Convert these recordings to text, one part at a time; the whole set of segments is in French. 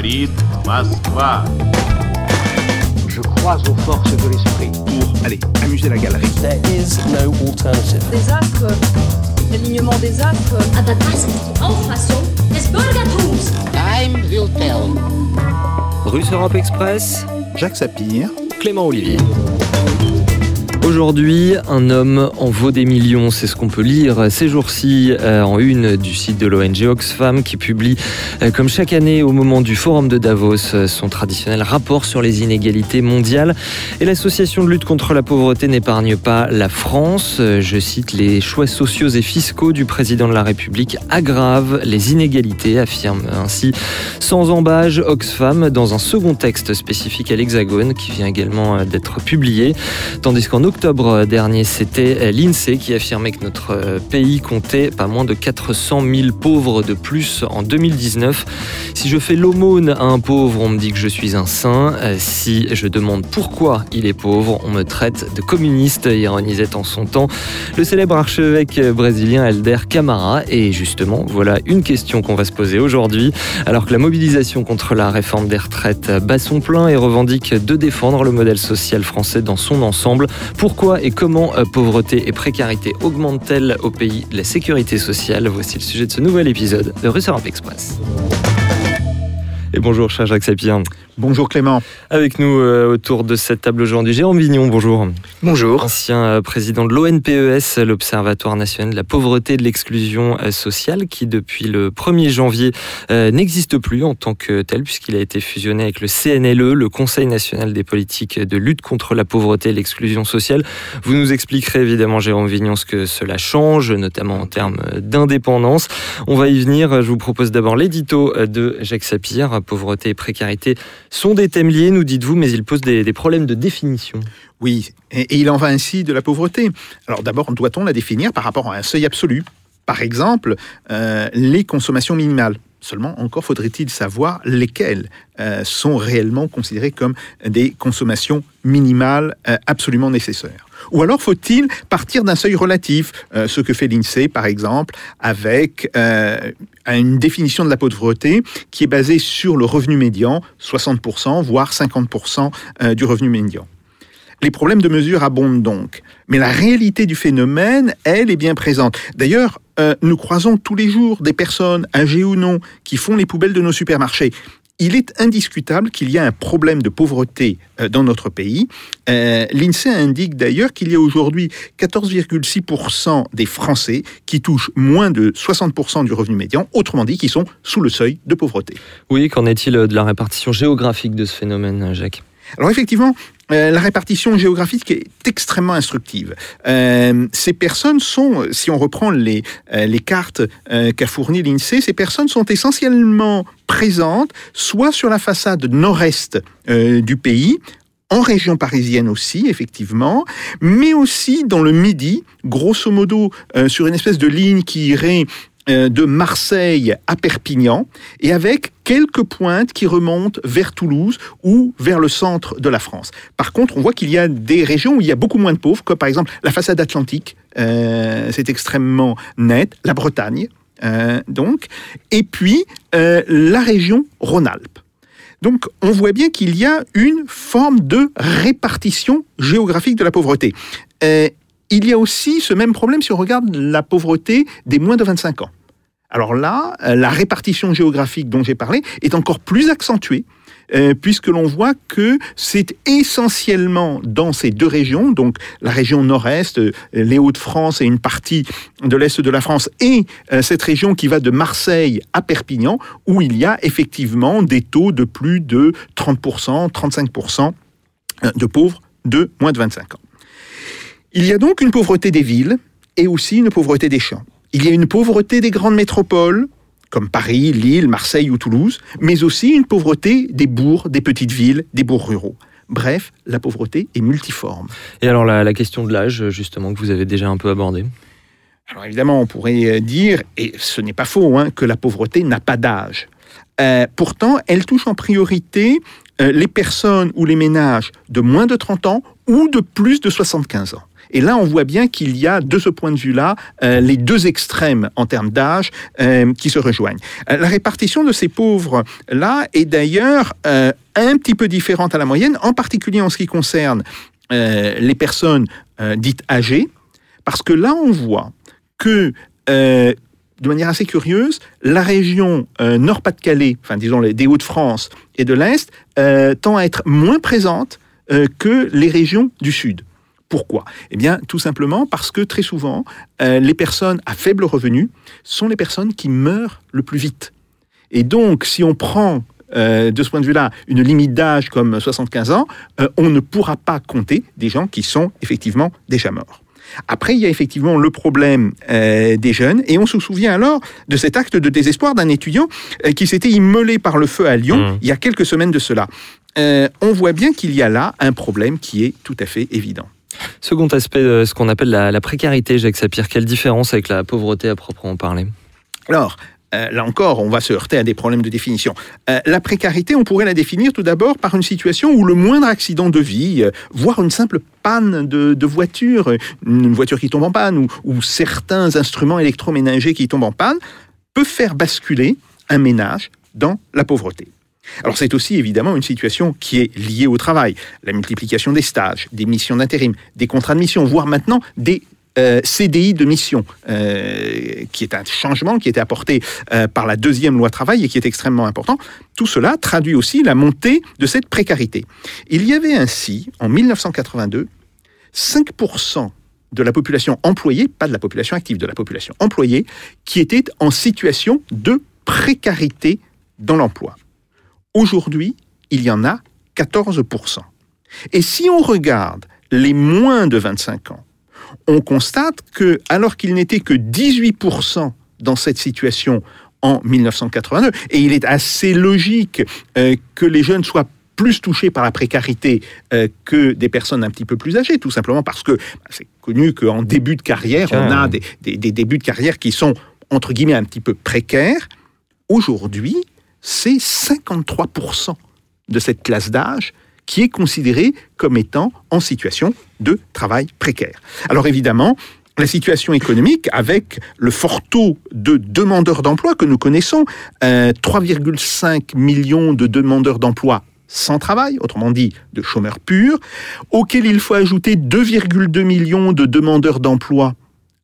говорит Москва. Je crois aux forces de l'esprit. Pour, allez, amuser la galerie. There is no alternative. des astres, l'alignement des astres. Aber das ist die Auffassung des Bürgertums. Time will tell. Russe Europe Express, Jacques Sapir. Clément Olivier. Aujourd'hui, un homme en vaut des millions, c'est ce qu'on peut lire ces jours-ci euh, en une du site de l'ONG Oxfam qui publie, euh, comme chaque année au moment du forum de Davos, euh, son traditionnel rapport sur les inégalités mondiales. Et l'association de lutte contre la pauvreté n'épargne pas la France. Je cite les choix sociaux et fiscaux du président de la République aggravent les inégalités, affirme ainsi sans embâge Oxfam dans un second texte spécifique à l'Hexagone qui vient également d'être publié. Tandis qu'en octobre dernier, c'était l'INSEE qui affirmait que notre euh, pays comptait pas moins de 400 000 pauvres de plus en 2019. Si je fais l'aumône à un pauvre, on me dit que je suis un saint. Euh, Si je demande pourquoi il est pauvre, on me traite de communiste, ironisait en son temps le célèbre archevêque brésilien Elder Camara. Et justement, voilà une question qu'on va se poser aujourd'hui. Alors que la mobilisation contre la réforme des retraites bat son plein et revendique de défendre le modèle social français dans son ensemble, pourquoi et comment euh, pauvreté et précarité augmentent-elles au pays? La sécurité sociale Voici le sujet de ce nouvel épisode de Russe Europe Express. Et bonjour, cher Jacques Sapien. Bonjour Clément. Avec nous euh, autour de cette table aujourd'hui, Jérôme Vignon, bonjour. Bonjour. Ancien euh, président de l'ONPES, l'Observatoire national de la pauvreté et de l'exclusion euh, sociale, qui depuis le 1er janvier euh, n'existe plus en tant que tel, puisqu'il a été fusionné avec le CNLE, le Conseil national des politiques de lutte contre la pauvreté et l'exclusion sociale. Vous nous expliquerez évidemment, Jérôme Vignon, ce que cela change, notamment en termes d'indépendance. On va y venir. Je vous propose d'abord l'édito de Jacques Sapir. Pauvreté et précarité sont des thèmes liés, nous dites-vous, mais ils posent des, problèmes de définition. Oui, et, il en va ainsi de la pauvreté. Alors d'abord, doit-on la définir par rapport à un seuil absolu? Par exemple, euh, les consommations minimales. Seulement, encore faudrait-il savoir lesquelles euh, sont réellement considérées comme des consommations minimales euh, absolument nécessaires. Ou alors faut-il partir d'un seuil relatif, ce que fait l'INSEE par exemple, avec euh, une définition de la pauvreté qui est basée sur le revenu médian, 60%, voire 50% euh, du revenu médian. Les problèmes de mesure abondent donc, mais la réalité du phénomène, elle, est bien présente. D'ailleurs, euh, nous croisons tous les jours des personnes, âgées ou non, qui font les poubelles de nos supermarchés. Il est indiscutable qu'il y a un problème de pauvreté euh, dans notre pays. Euh, L'INSEE indique d'ailleurs qu'il y a aujourd'hui 14,6% des Français qui touchent moins de 60% du revenu médian, autrement dit qui sont sous le seuil de pauvreté. Oui, qu'en est-il de la répartition géographique de ce phénomène, Jacques? Alors effectivement, euh, la répartition géographique est extrêmement instructive. Euh, ces personnes sont, si on reprend les, euh, cartes qu'a fournies l'INSEE, ces personnes sont essentiellement présentes soit sur la façade nord-est du pays, en région parisienne aussi, effectivement, mais aussi dans le Midi, grosso modo sur une espèce de ligne qui irait de Marseille à Perpignan, et avec quelques pointes qui remontent vers Toulouse ou vers le centre de la France. Par contre, on voit qu'il y a des régions où il y a beaucoup moins de pauvres, comme par exemple la façade atlantique, euh, c'est extrêmement net, la Bretagne, euh, donc, et puis euh, la région Rhône-Alpes. Donc, on voit bien qu'il y a une forme de répartition géographique de la pauvreté. Euh, il y a aussi ce même problème si on regarde la pauvreté des moins de 25 ans. Alors là, euh, la répartition géographique dont j'ai parlé est encore plus accentuée, euh, puisque l'on voit que c'est essentiellement dans ces deux régions, donc la région nord-est, euh, les Hauts-de-France et une partie de l'est de la France, et cette région qui va de Marseille à Perpignan, où il y a effectivement des taux de plus de 30%, 35% euh, de pauvres de moins de 25 ans. Il y a donc une pauvreté des villes et aussi une pauvreté des champs. Il y a une pauvreté des grandes métropoles, comme Paris, Lille, Marseille ou Toulouse, mais aussi une pauvreté des bourgs, des petites villes, des bourgs ruraux. Bref, la pauvreté est multiforme. Et alors la, la question de l'âge, justement, que vous avez déjà un peu abordée Alors évidemment, on pourrait euh, dire, et ce n'est pas faux, hein, que la pauvreté n'a pas d'âge. Euh, pourtant, elle touche en priorité euh, les personnes ou les ménages de moins de 30 ans ou de plus de 75 ans. Et là, on voit bien qu'il y a, de ce point de vue-là, euh, les deux extrêmes en termes d'âge euh, qui se rejoignent. Euh, la répartition de ces pauvres-là est d'ailleurs un petit peu différente à la moyenne, en particulier en ce qui concerne les personnes dites âgées, parce que là, on voit que, de manière assez curieuse, la région Nord-Pas-de-Calais, enfin disons les, des Hauts-de-France et de l'Est, tend à être moins présente que les régions du Sud. Pourquoi? Eh bien, tout simplement parce que très souvent, euh, les personnes à faible revenu sont les personnes qui meurent le plus vite. Et donc, si on prend euh, de ce point de vue-là une limite d'âge comme 75 ans, euh, on ne pourra pas compter des gens qui sont effectivement déjà morts. Après, il y a effectivement le problème euh, des jeunes, et on se souvient alors de cet acte de désespoir d'un étudiant qui s'était immolé par le feu à Lyon Mmh. il y a quelques semaines de cela. On voit bien qu'il y a là un problème qui est tout à fait évident. Second aspect de ce qu'on appelle la, la précarité, Jacques Sapir, quelle différence avec la pauvreté à proprement parler? Alors, euh, là encore, on va se heurter à des problèmes de définition. Euh, la précarité, on pourrait la définir tout d'abord par une situation où le moindre accident de vie, euh, voire une simple panne de, voiture, une voiture qui tombe en panne, ou certains instruments électroménagers qui tombent en panne, peut faire basculer un ménage dans la pauvreté. Alors c'est aussi évidemment une situation qui est liée au travail, la multiplication des stages, des missions d'intérim, des contrats de mission, voire maintenant des euh, CDI de mission, euh, qui est un changement qui était apporté euh, par la deuxième loi travail et qui est extrêmement important. Tout cela traduit aussi la montée de cette précarité. Il y avait ainsi, en 1982, 5% de la population employée, pas de la population active, de la population employée, qui était en situation de précarité dans l'emploi. Aujourd'hui, il y en a 14%. Et si on regarde les moins de 25 ans, on constate que, alors qu'il n'était que 18% dans cette situation en 1982, et il est assez logique euh, que les jeunes soient plus touchés par la précarité euh, que des personnes un petit peu plus âgées, tout simplement parce que bah, c'est connu qu'en début de carrière, on a des, des- des débuts de carrière qui sont, entre guillemets, un petit peu précaires. Aujourd'hui, c'est 53% de cette classe d'âge qui est considérée comme étant en situation de travail précaire. Alors évidemment, la situation économique, avec le fort taux de demandeurs d'emploi que nous connaissons, euh, 3,5 millions de demandeurs d'emploi sans travail, autrement dit de chômeurs purs, auquel il faut ajouter 2,2 millions de demandeurs d'emploi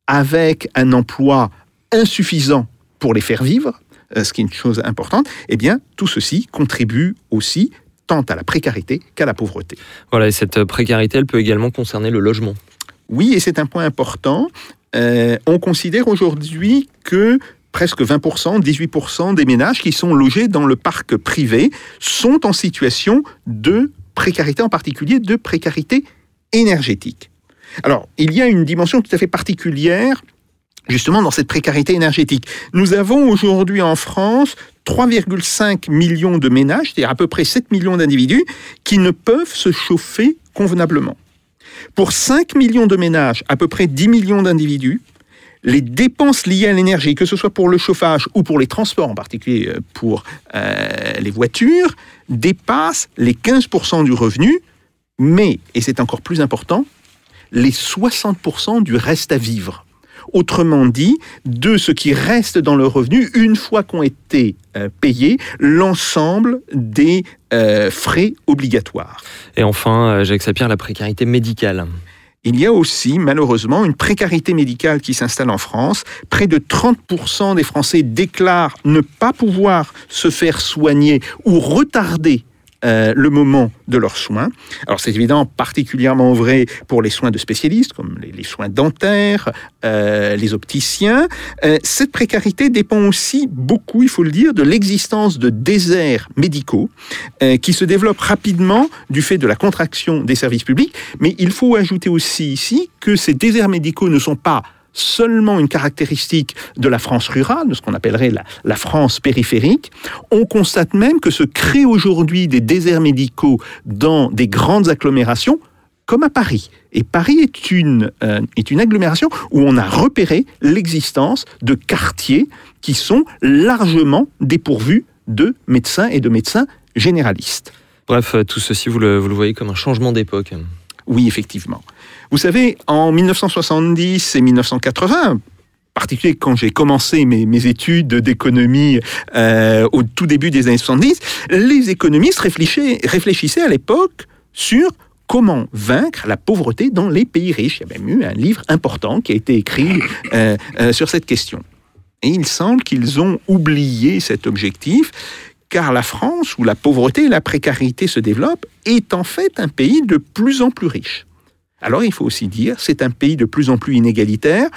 avec un emploi insuffisant pour les faire vivre, euh, ce qui est une chose importante, eh bien, tout ceci contribue aussi tant à la précarité qu'à la pauvreté. Voilà, et cette précarité, elle peut également concerner le logement. Oui, et c'est un point important. Euh, on considère aujourd'hui que presque 20%, 18% des ménages qui sont logés dans le parc privé sont en situation de précarité, en particulier de précarité énergétique. Alors, il y a une dimension tout à fait particulière justement dans cette précarité énergétique. Nous avons aujourd'hui en France 3,5 millions de ménages, c'est-à-dire à peu près 7 millions d'individus, qui ne peuvent se chauffer convenablement. Pour 5 millions de ménages, à peu près 10 millions d'individus, les dépenses liées à l'énergie, que ce soit pour le chauffage ou pour les transports, en particulier euh, pour euh, les voitures, dépassent les 15% du revenu, mais, et c'est encore plus important, les 60% du reste à vivre. Autrement dit, de ce qui reste dans le revenu une fois qu'ont été euh, payés l'ensemble des euh, frais obligatoires. Et enfin, euh, Jacques Sapir, la précarité médicale. Il y a aussi malheureusement une précarité médicale qui s'installe en France. Près de 30% des Français déclarent ne pas pouvoir se faire soigner ou retarder euh, le moment de leurs soins. Alors c'est évidemment particulièrement vrai pour les soins de spécialistes, comme les, les soins dentaires, euh, les opticiens. Euh, cette précarité dépend aussi beaucoup, il faut le dire, de l'existence de déserts médicaux euh, qui se développent rapidement du fait de la contraction des services publics. Mais il faut ajouter aussi ici que ces déserts médicaux ne sont pas seulement une caractéristique de la France rurale, de ce qu'on appellerait la, la, France périphérique. On constate même que se créent aujourd'hui des déserts médicaux dans des grandes agglomérations, comme à Paris. Et Paris est une, euh, est une agglomération où on a repéré l'existence de quartiers qui sont largement dépourvus de médecins et de médecins généralistes. Bref, tout ceci, vous le, vous le voyez comme un changement d'époque. Oui, effectivement. Vous savez, en 1970 et 1980, particulier quand j'ai commencé mes, études d'économie euh, au tout début des années 70, les économistes réfléchissaient, réfléchissaient à l'époque sur comment vaincre la pauvreté dans les pays riches. Il y a même eu un livre important qui a été écrit euh, euh, sur cette question. Et il semble qu'ils ont oublié cet objectif, car la France, où la pauvreté et la précarité se développent, est en fait un pays de plus en plus riche. Alors il faut aussi dire, c'est un pays de plus en plus inégalitaire.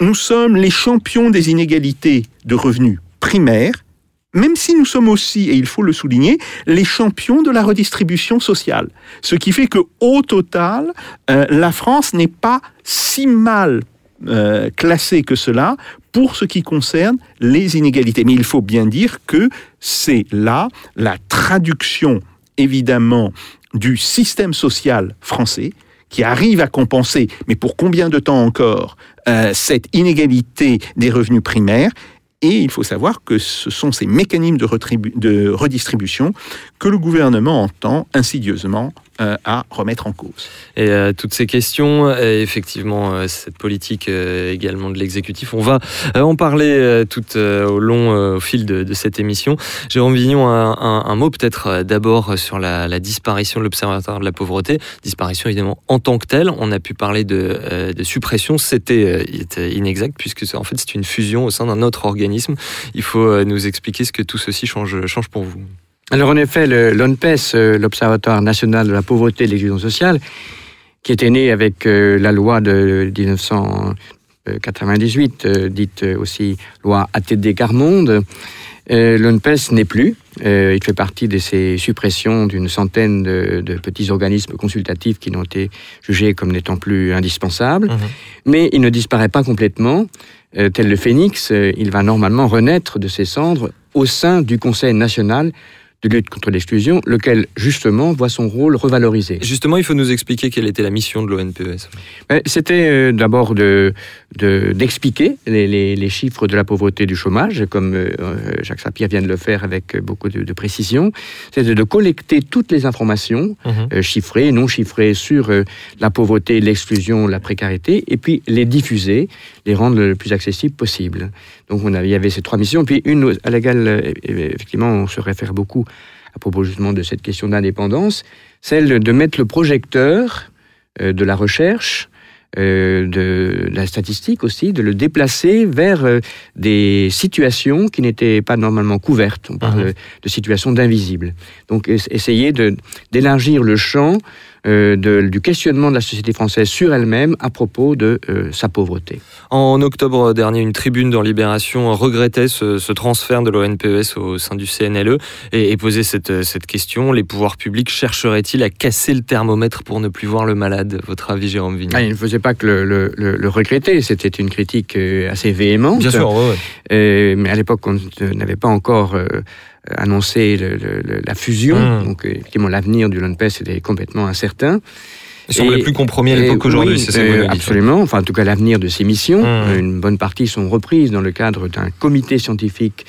Nous sommes les champions des inégalités de revenus primaires, même si nous sommes aussi, et il faut le souligner, les champions de la redistribution sociale. Ce qui fait que au total, euh, la France n'est pas si mal euh, classée que cela pour ce qui concerne les inégalités. Mais il faut bien dire que c'est là la traduction, évidemment, du système social français qui arrive à compenser, mais pour combien de temps encore, euh, cette inégalité des revenus primaires? Et il faut savoir que ce sont ces mécanismes de, de redistribution que le gouvernement entend insidieusement euh, à remettre en cause. Et euh, toutes ces questions, et effectivement, euh, cette politique également de l'exécutif, on va en parler tout au long, au fil de, cette émission. Jérôme Vignon, un, mot peut-être d'abord sur la, disparition de l'Observatoire de la pauvreté. Disparition évidemment en tant que telle. On a pu parler de, suppression. C'était inexact puisque en fait c'est une fusion au sein d'un autre organisme. Il faut nous expliquer ce que tout ceci change pour vous. Alors en effet, l'ONPES, euh, l'Observatoire national de la pauvreté et de l'exclusion sociale, qui était né avec euh, la loi de 1998, euh, dite aussi loi ATD Carmonde, l'ONPES n'est plus. il fait partie de ces suppressions d'une centaine de, petits organismes consultatifs qui n'ont été jugés comme n'étant plus indispensables. Mhm. Mais il ne disparaît pas complètement. tel le phénix, il va normalement renaître de ses cendres au sein du Conseil national de lutte contre l'exclusion, lequel justement voit son rôle revalorisé. Justement, il faut nous expliquer quelle était la mission de l'ONPES. Ben, c'était euh, d'abord d'expliquer de, les, chiffres de la pauvreté et du chômage, comme euh, Jacques Sapir vient de le faire avec beaucoup de, précision. C'était de collecter toutes les informations, mhm. euh, chiffrées, non chiffrées, sur la pauvreté, l'exclusion, la précarité, et puis les diffuser, les rendre le plus accessible possible. Donc on avait, il y avait ces trois missions. Puis une à laquelle, effectivement, on se réfère beaucoup à propos justement de cette question d'indépendance, celle de mettre le projecteur euh, de la recherche, euh, de la statistique aussi, de le déplacer vers euh, des situations qui n'étaient pas normalement couvertes. On parle mhm. de situations d'invisibles. Donc essayer d'élargir le champ euh, du questionnement de la société française sur elle-même à propos de euh, sa pauvreté. En octobre dernier, une tribune dans Libération regrettait ce, transfert de l'ONPES au sein du CNLE et, posait cette, cette, question. Les pouvoirs publics chercheraient-ils à casser le thermomètre pour ne plus voir le malade? Votre avis, Jérôme Vignon ah, Il ne faisait pas que le, le, regretter, c'était une critique euh, assez véhémente. Bien sûr, mais à l'époque, on n'avait pas encore euh, annoncé la fusion. Mmh. Donc, euh, effectivement, l'avenir du LONPES était complètement incertain. Il semblait plus compromis à l'époque qu'aujourd'hui, c'est euh, Absolument. Enfin, en tout cas, l'avenir de ces missions. Mmh. Une bonne partie sont reprises dans le cadre d'un comité scientifique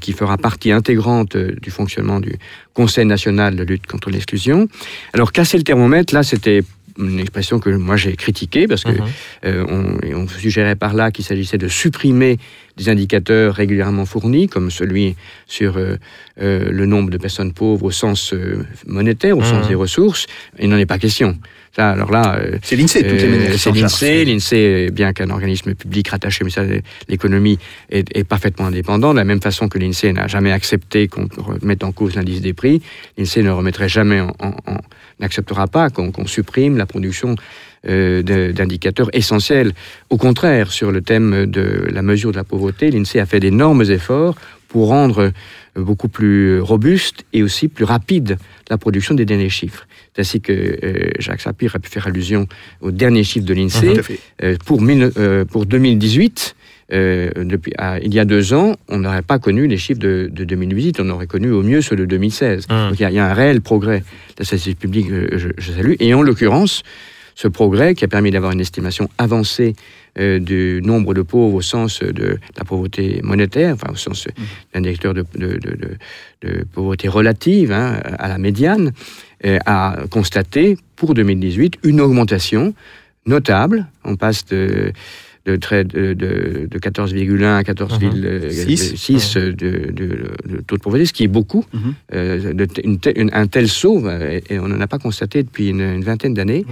qui fera partie intégrante du fonctionnement du Conseil national de lutte contre l'exclusion. Alors, casser le thermomètre, là, c'était une expression que moi j'ai critiquée parce que mmh. on, on, suggérait par là qu'il s'agissait de supprimer des indicateurs régulièrement fournis, comme celui sur euh, euh, le nombre de personnes pauvres au sens euh, monétaire, au sens mmh. des ressources. Il n'en est pas question. Ça, alors là, c'est l'INSEE, toutes les manières. C'est l'INSEE. L'INSEE, bien qu'un organisme public rattaché au ministère de l'économie, est, parfaitement indépendant. De la même façon que l'INSEE n'a jamais accepté qu'on remette en cause l'indice des prix, l'INSEE ne remettrait jamais en, n'acceptera pas qu'on supprime la production euh, d'indicateurs essentiels. Au contraire, sur le thème de la mesure de la pauvreté, l'INSEE a fait d'énormes efforts pour rendre euh, beaucoup plus robuste et aussi plus rapide la production des derniers chiffres. C'est ainsi que euh, Jacques Sapir a pu faire allusion aux derniers chiffres de l'INSEE. pour, pour 2018, depuis, il y a deux ans, on n'aurait pas connu les chiffres de, 2018, on aurait connu au mieux ceux de 2016. Mmh. Donc il y, a, un réel progrès de la statistique publique, je, je salue. Et en l'occurrence, ce progrès qui a permis d'avoir une estimation avancée euh, du nombre de pauvres au sens de la pauvreté monétaire, enfin au sens d'un directeur de, de- de- de- de pauvreté relative hein, à la médiane, euh, a constaté pour 2018 une augmentation notable. On passe de, de, de, de, de 14,1 à 14,6 Six. de, de- de taux de pauvreté, ce qui est beaucoup. Mhm. Euh, de te- une te- une- un tel saut, euh, et on n'en a pas constaté depuis une, une vingtaine d'années.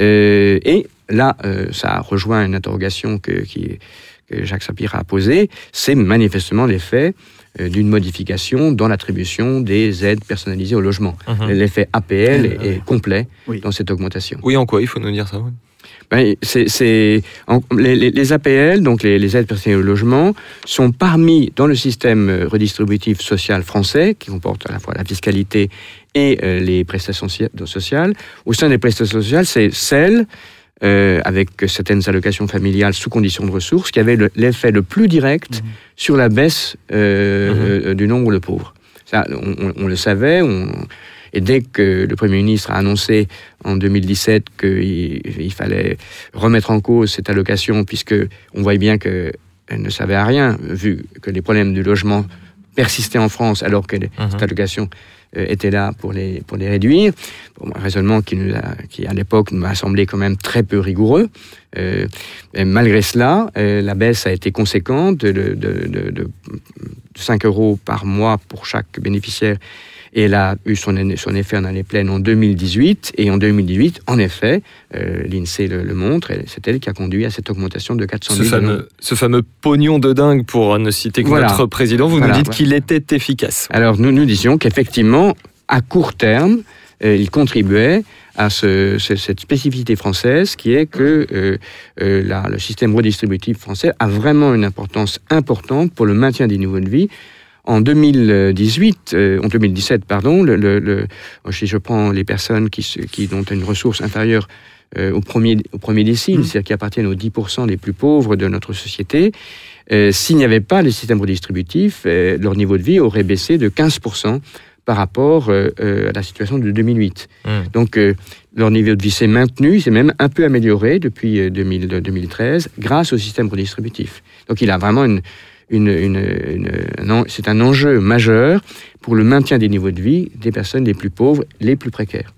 Euh, et là, euh, ça rejoint une interrogation que, qui- que Jacques Sapir a posée, c'est manifestement l'effet d'une modification dans l'attribution des aides personnalisées au logement. Mhm. L'effet APL est, est complet Oui. dans cette augmentation. Oui, en quoi Il faut nous dire ça. oui. Ben, c'est, les, les- les APL, donc les, les aides personnalisées au logement, sont parmi dans le système euh, redistributif social français, qui comporte à la fois la fiscalité et euh, les prestations socia- sociales. Au sein des prestations sociales, c'est celle, euh, avec certaines allocations familiales sous condition de ressources, qui avait le- l'effet le plus direct sur la baisse euh, euh, du nombre de pauvres. Ça, on, on- on le savait, on- et dès que le Premier ministre a annoncé en 2017 qu'il il fallait remettre en cause cette allocation, puisque on voyait bien qu'elle ne servait à rien, vu que les problèmes du logement persistaient en France, alors que Mhm. cette allocation était là pour les, pour les réduire. Bon, un raisonnement qui, nous a- qui, à l'époque, m'a semblé quand même très peu rigoureux. Euh, et malgré cela, euh, la baisse a été conséquente de, de, de- de 5 euros par mois pour chaque bénéficiaire. Et elle a eu son, son effet en année pleine en 2018. Et en 2018, en effet, euh, l'INSEE le, le montre, c'est elle qui a conduit à cette augmentation de 400 Ce 000 fameux, ce fameux pognon de dingue, pour ne citer que Voilà. notre président, vous Voilà, nous dites voilà. qu'il était efficace. Alors nous nous disions qu'effectivement, à court terme, euh, il contribuait à ce- ce- cette spécificité française qui est que euh, euh, la- le système redistributif français a vraiment une importance importante pour le maintien des niveaux de vie. En 2018, euh, en 2017, pardon, le, le- le- si je prends les personnes qui, ont une ressource inférieure au premier, au premier décile, Mhm. c'est-à-dire qui appartiennent aux 10% les plus pauvres de notre société, s'il n'y avait pas les systèmes redistributifs, euh, leur niveau de vie aurait baissé de 15% par rapport euh, euh, à la situation de 2008. Mm. Donc, euh, leur niveau de vie s'est maintenu, s'est même un peu amélioré depuis euh, 2000, 2013 grâce au système redistributif. Donc, il a vraiment une... une, une- une- un en- c'est un enjeu majeur pour le maintien des niveaux de vie des personnes les plus pauvres, les plus précaires.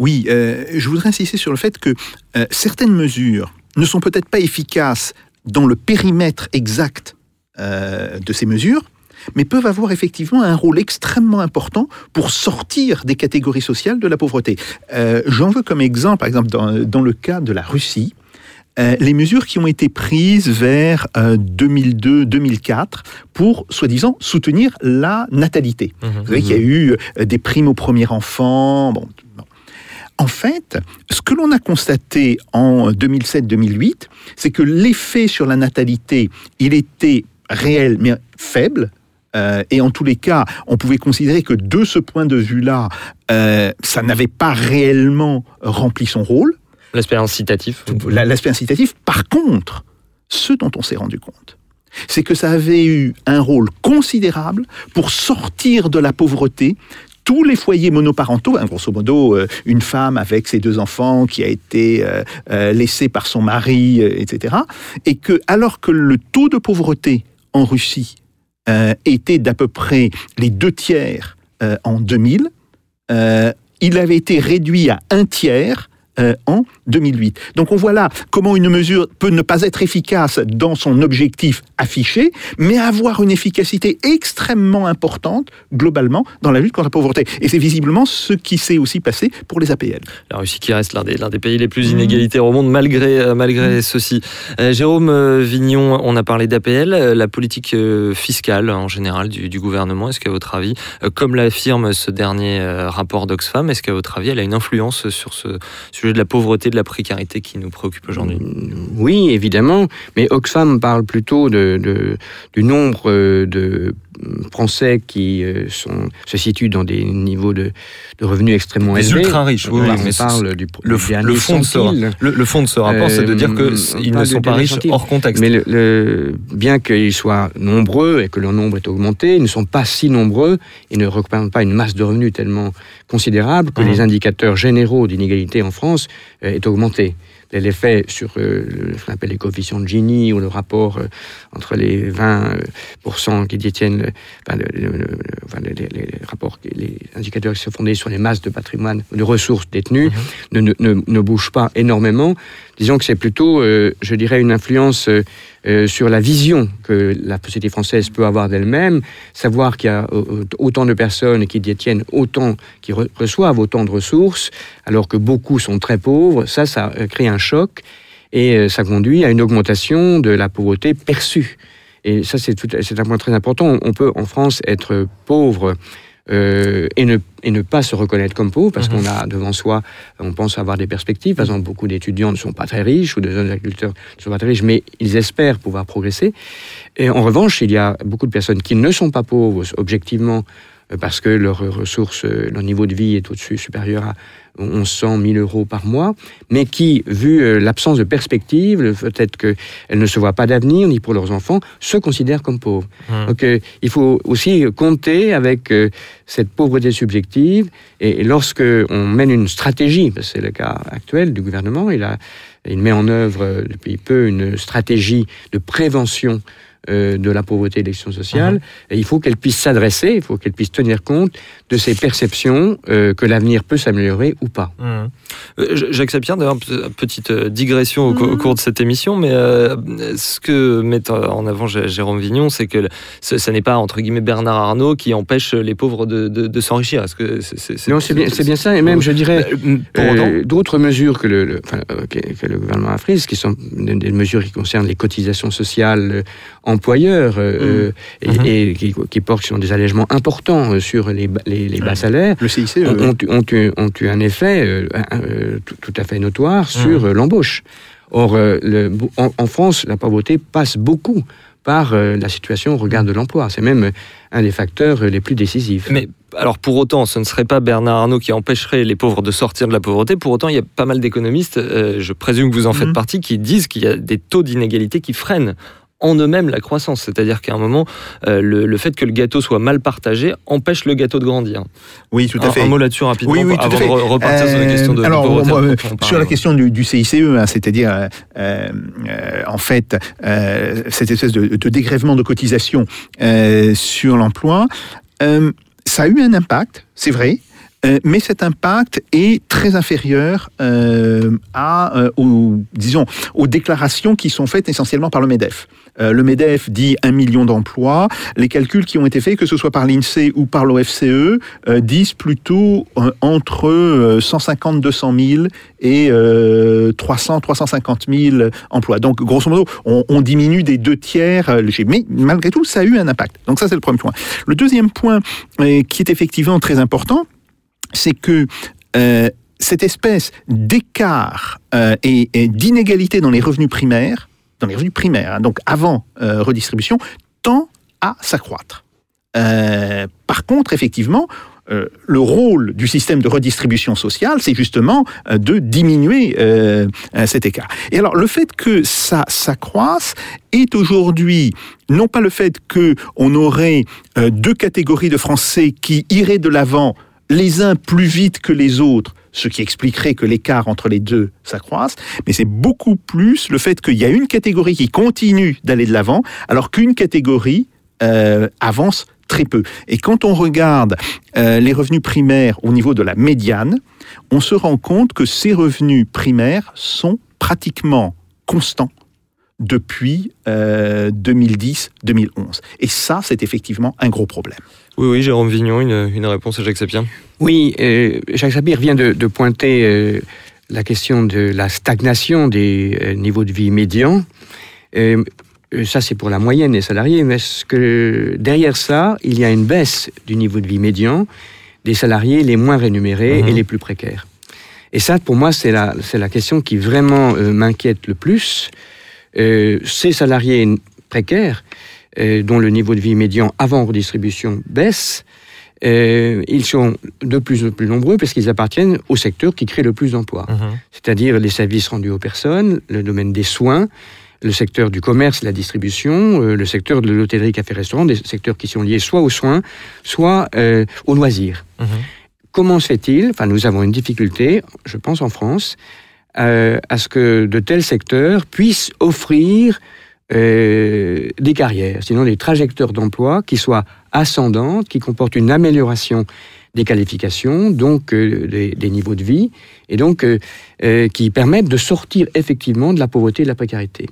Oui, euh, je voudrais insister sur le fait que euh, certaines mesures ne sont peut-être pas efficaces dans le périmètre exact euh, de ces mesures, mais peuvent avoir effectivement un rôle extrêmement important pour sortir des catégories sociales de la pauvreté. Euh, J'en veux comme exemple, par exemple, dans, dans le cas de la Russie, euh, les mesures qui ont été prises vers euh, 2002-2004 pour, soi-disant, soutenir la natalité. Mhm. Vous savez qu'il y a eu euh, des primes au premier enfant. Bon, bon. En fait, ce que l'on a constaté en 2007-2008, c'est que l'effet sur la natalité, il était réel, mais faible. Euh, et en tous les cas, on pouvait considérer que de ce point de vue-là, euh, ça n'avait pas réellement rempli son rôle, L'aspect incitatif. la- l'aspect incitatif. Par contre, ce dont on s'est rendu compte, c'est que ça avait eu un rôle considérable pour sortir de la pauvreté tous les foyers monoparentaux, hein, grosso modo, euh, une femme avec ses deux enfants qui a été euh, euh, laissée par son mari, etc. Et que, alors que le taux de pauvreté en Russie euh, était d'à peu près les deux tiers euh, en 2000, euh, il avait été réduit à un tiers euh, en 2008. Donc on voit là comment une mesure peut ne pas être efficace dans son objectif affiché, mais avoir une efficacité extrêmement importante globalement dans la lutte contre la pauvreté. Et c'est visiblement ce qui s'est aussi passé pour les APL. La Russie qui reste l'un des, l'un des pays les plus inégalitaires au monde malgré, euh, malgré ceci. Euh, Jérôme euh, Vignon, on a parlé d'APL, euh, la politique fiscale en général du, du gouvernement, est-ce qu'à votre avis, comme l'affirme ce dernier rapport d'Oxfam, est-ce qu'à votre avis elle a une influence sur ce sujet de la pauvreté, de la précarité qui nous préoccupe aujourd'hui Oui, évidemment, mais Oxfam parle plutôt de, du nombre euh, de Français qui euh, sont, se situent dans des niveaux de, de revenus extrêmement Des élevés. ultra riches, oui, Là, on parle du, le, le fond de ce, le, le fond de ce rapport, c'est de dire Euh, qu'ils on ne sont pas riches hors contexte. Mais le, bien qu'ils soient nombreux et que leur nombre est augmenté, ils ne sont pas si nombreux et ne représentent pas une masse de revenus tellement considérable que Mhm. les indicateurs généraux d'inégalité en France euh, est augmenté. L'effet sur euh, ce qu'on appelle les coefficients de Gini ou le rapport euh, entre les 20% qui détiennent, le- enfin, le- le- enfin, les, rapports, les indicateurs qui sont fondés sur les masses de patrimoine, de ressources détenues, ne, ne, ne, ne bougent pas énormément. Disons que c'est plutôt, euh, je dirais, une influence euh, euh, sur la vision que la société française peut avoir d'elle-même, savoir qu'il y a autant de personnes qui détiennent autant, qui re- reçoivent autant de ressources, alors que beaucoup sont très pauvres, ça, ça crée un choc et ça conduit à une augmentation de la pauvreté perçue. Et ça, c'est un point très important. On peut en France être pauvre euh, et, ne, et ne pas se reconnaître comme pauvre parce qu'on a devant soi, on pense avoir des perspectives. Par exemple, beaucoup d'étudiants ne sont pas très riches ou de jeunes agriculteurs ne sont pas très riches, mais ils espèrent pouvoir progresser. Et en revanche, il y a beaucoup de personnes qui ne sont pas pauvres objectivement parce que leurs ressources, euh, leur niveau de vie est au-dessus, supérieur à 1100 1000 euros par mois, mais qui, vu euh, l'absence de perspective, fait qu'elles ne se voient pas d'avenir, ni pour leurs enfants, se considèrent comme pauvres. Mmh. Donc euh, il faut aussi compter avec euh, cette pauvreté subjective, et, et lorsque on mène une stratégie, que c'est le cas actuel du gouvernement, il, a, il met en œuvre euh, depuis peu une stratégie de prévention euh, de la pauvreté et de l'exclusion sociale, et il faut qu'elle puisse s'adresser, il faut qu'elle puisse tenir compte de ces perceptions euh, que l'avenir peut s'améliorer ou pas. Mhm. Euh, J- Jacques Sapien, d'ailleurs, pe- petite digression au, au cours de cette émission, mais euh, ce que met en avant J- Jérôme Vignon, c'est que ce, ça n'est pas, entre guillemets, Bernard Arnault qui empêche les pauvres de, de- de s'enrichir. Que Non, c'est bien, bien ça, et même, je dirais, D'autres mesures que le, le- enfin, que, que le gouvernement a prises, qui sont des, mesures qui concernent les cotisations sociales employeurs euh, euh, et, Mhm. et qui, qui portent sur des allègements importants euh, sur les, les, les bas salaires, Le ont, euh, ont eu- ont eu, ont eu un effet euh, euh, tout, tout à fait notoire sur euh, l'embauche. Or, euh, le- en, en France, la pauvreté passe beaucoup par euh, la situation au regard de l'emploi. C'est même euh, un des facteurs euh, les plus décisifs. Mais alors pour autant, ce ne serait pas Bernard Arnault qui empêcherait les pauvres de sortir de la pauvreté. Pour autant, il y a pas mal d'économistes, euh, je présume que vous en faites partie, qui disent qu'il y a des taux d'inégalité qui freinent en eux-mêmes la croissance. C'est-à-dire qu'à un moment, euh, le, le fait que le gâteau soit mal partagé empêche le gâteau de grandir. oui, tout à un, fait. un mot là-dessus rapidement Oui, oui, pour- tout à avant fait. de re- repartir sur la Euh, question de, alors, moi, sur la question du, du CICE, hein, c'est-à-dire, euh, en fait, cette espèce de, de dégrèvement de cotisation sur l'emploi, ça a eu un impact, c'est vrai. Euh, mais cet impact est très inférieur euh, à, euh, aux, disons, aux déclarations qui sont faites essentiellement par le MEDEF. Euh, le MEDEF dit un million d'emplois. Les calculs qui ont été faits, que ce soit par l'INSEE ou par l'OFCE, euh, disent plutôt entre euh, 150 200 000 et euh, 300 350 000 emplois. Donc, grosso modo, on, on diminue des deux tiers. Mais malgré tout, ça a eu un impact. Donc ça, c'est le premier point. Le deuxième point qui est effectivement très important, c'est que euh, cette espèce d'écart euh, et, d'inégalité dans les revenus primaires, dans les revenus primaires, hein, donc avant euh, redistribution, tend à s'accroître. Par contre, effectivement, le rôle du système de redistribution sociale, c'est justement de diminuer cet écart. Et alors, le fait que ça s'accroisse est aujourd'hui non pas le fait que on aurait deux catégories de Français qui iraient de l'avant, les uns plus vite que les autres, ce qui expliquerait que l'écart entre les deux s'accroisse, mais c'est beaucoup plus le fait qu'il y a une catégorie qui continue d'aller de l'avant, alors qu'une catégorie euh, avance très peu. Et quand on regarde euh, les revenus primaires au niveau de la médiane, on se rend compte que ces revenus primaires sont pratiquement constants depuis euh, 2010-2011. Et ça, c'est effectivement un gros problème. Oui, oui, Jérôme Vignon, une, une réponse à Jacques Sapien. Oui, euh, Jacques Sapir vient de, de pointer euh, la question de la stagnation des euh, niveaux de vie médians. Ça, c'est pour la moyenne des salariés, mais ce que, derrière ça, il y a une baisse du niveau de vie médian des salariés les moins rémunérés Mhm. et les plus précaires? Et ça, pour moi, c'est la, question qui vraiment m'inquiète le plus. Ces salariés précaires, dont le niveau de vie médian avant redistribution baisse, euh, ils sont de plus en plus nombreux parce qu'ils appartiennent au secteur qui crée le plus d'emplois, c'est-à-dire les services rendus aux personnes, le domaine des soins, le secteur du commerce, la distribution, euh, le secteur de l'hôtellerie, café, restaurant, des secteurs qui sont liés soit aux soins, soit euh, aux loisirs. Comment se fait-il Enfin, nous avons une difficulté, je pense en France, euh, à ce que de tels secteurs puissent offrir euh, des carrières, sinon des trajectoires d'emploi qui soient ascendantes, qui comportent une amélioration des qualifications, donc euh, des, niveaux de vie, et donc euh, euh, qui permettent de sortir effectivement de la pauvreté et de la précarité.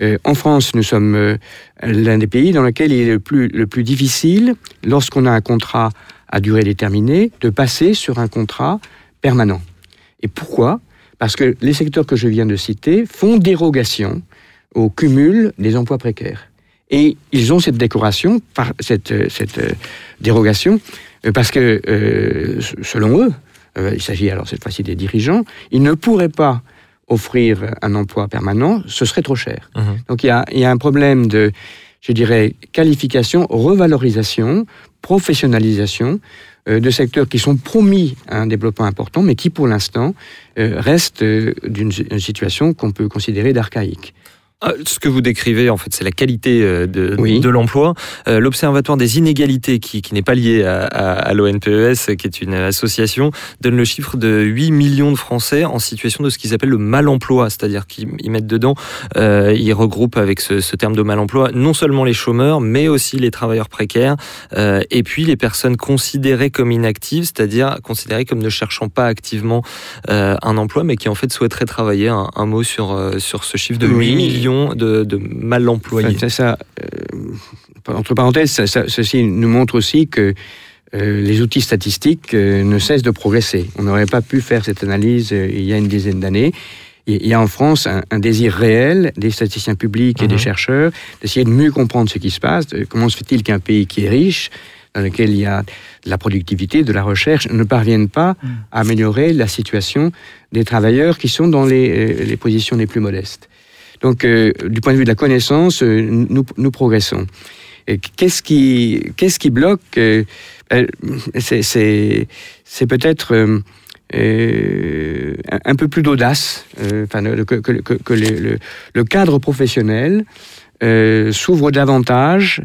Euh, en France, nous sommes l'un des pays dans lequel il est le plus, le plus difficile, lorsqu'on a un contrat à durée déterminée, de passer sur un contrat permanent. Et pourquoi? Parce que les secteurs que je viens de citer font dérogation au cumul des emplois précaires. Et ils ont cette décoration, cette, euh, cette euh, dérogation, euh, parce que, euh, selon eux, euh, il s'agit alors cette fois-ci des dirigeants, ils ne pourraient pas offrir un emploi permanent, ce serait trop cher. Mhm. Donc il y a, il y a un problème de, je dirais, qualification, revalorisation, professionnalisation euh, de secteurs qui sont promis à un développement important, mais qui pour l'instant restent d'une une situation qu'on peut considérer d'archaïque. Ah, Ce que vous décrivez, en fait, c'est la qualité euh, de, Oui. de l'emploi. Euh, L'Observatoire des inégalités, qui, qui n'est pas lié à, à, à l'ONPES, qui est une association, donne le chiffre de 8 millions de Français en situation de ce qu'ils appellent le mal-emploi, c'est-à-dire qu'ils ils mettent dedans, euh, ils regroupent avec ce, ce terme de mal-emploi non seulement les chômeurs, mais aussi les travailleurs précaires, euh, et puis les personnes considérées comme inactives, c'est-à-dire considérées comme ne cherchant pas activement un emploi, mais qui en fait souhaiteraient travailler. Un, un mot sur, sur ce chiffre de 8 Oui. millions de, de mal employés. Enfin, ça, euh, entre parenthèses, ça- ça- ceci nous montre aussi que euh, les outils statistiques euh, ne cessent de progresser. On n'aurait pas pu faire cette analyse il y a une dizaine d'années. Il y a en France un, un désir réel des statisticiens publics et des Mhm. chercheurs d'essayer de mieux comprendre ce qui se passe. Comment se fait-il qu'un pays qui est riche, dans lequel il y a de la productivité, de la recherche, ne parvienne pas à améliorer la situation des travailleurs qui sont dans les, les positions les plus modestes. Donc, euh, du point de vue de la connaissance, euh, nous, progressons. Qu'est-ce qui, qu'est-ce qui bloque euh, C'est peut-être un, peu plus d'audace, que, le, cadre professionnel s'ouvre davantage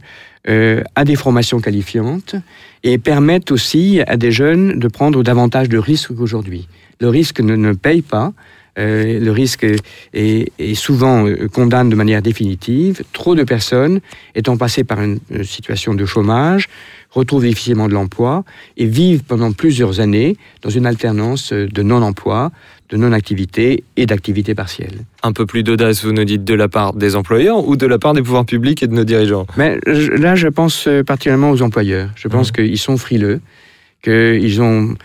à des formations qualifiantes et permettent aussi à des jeunes de prendre davantage de risques qu'aujourd'hui. Le risque ne, ne paye pas. Euh, le risque est, est souvent euh, condamne de manière définitive. Trop de personnes étant passées par une, euh, situation de chômage retrouvent difficilement de l'emploi et vivent pendant plusieurs années dans une alternance de non-emploi, de non-activité et d'activité partielle. Un peu plus d'audace, vous nous dites, de la part des employeurs ou de la part des pouvoirs publics et de nos dirigeants? Mais là, je pense particulièrement aux employeurs. Je pense Mhm. qu'ils sont frileux, qu'ils ont,